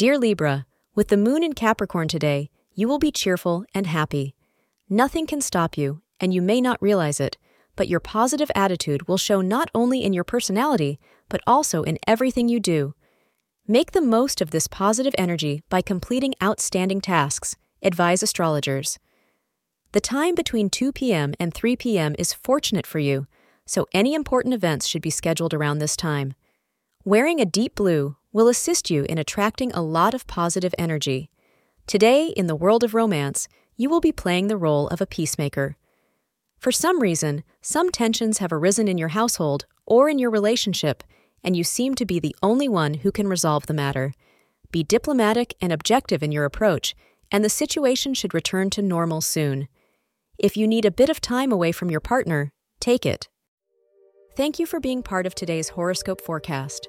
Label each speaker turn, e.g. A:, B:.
A: Dear Libra, with the moon in Capricorn today, you will be cheerful and happy. Nothing can stop you, and you may not realize it, but your positive attitude will show not only in your personality, but also in everything you do. Make the most of this positive energy by completing outstanding tasks, advise astrologers. The time between 2 p.m. and 3 p.m. is fortunate for you, so any important events should be scheduled around this time. Wearing a deep blue will assist you in attracting a lot of positive energy. Today, in the world of romance, you will be playing the role of a peacemaker. For some reason, some tensions have arisen in your household or in your relationship, and you seem to be the only one who can resolve the matter. Be diplomatic and objective in your approach, and the situation should return to normal soon. If you need a bit of time away from your partner, take it. Thank you for being part of today's horoscope forecast.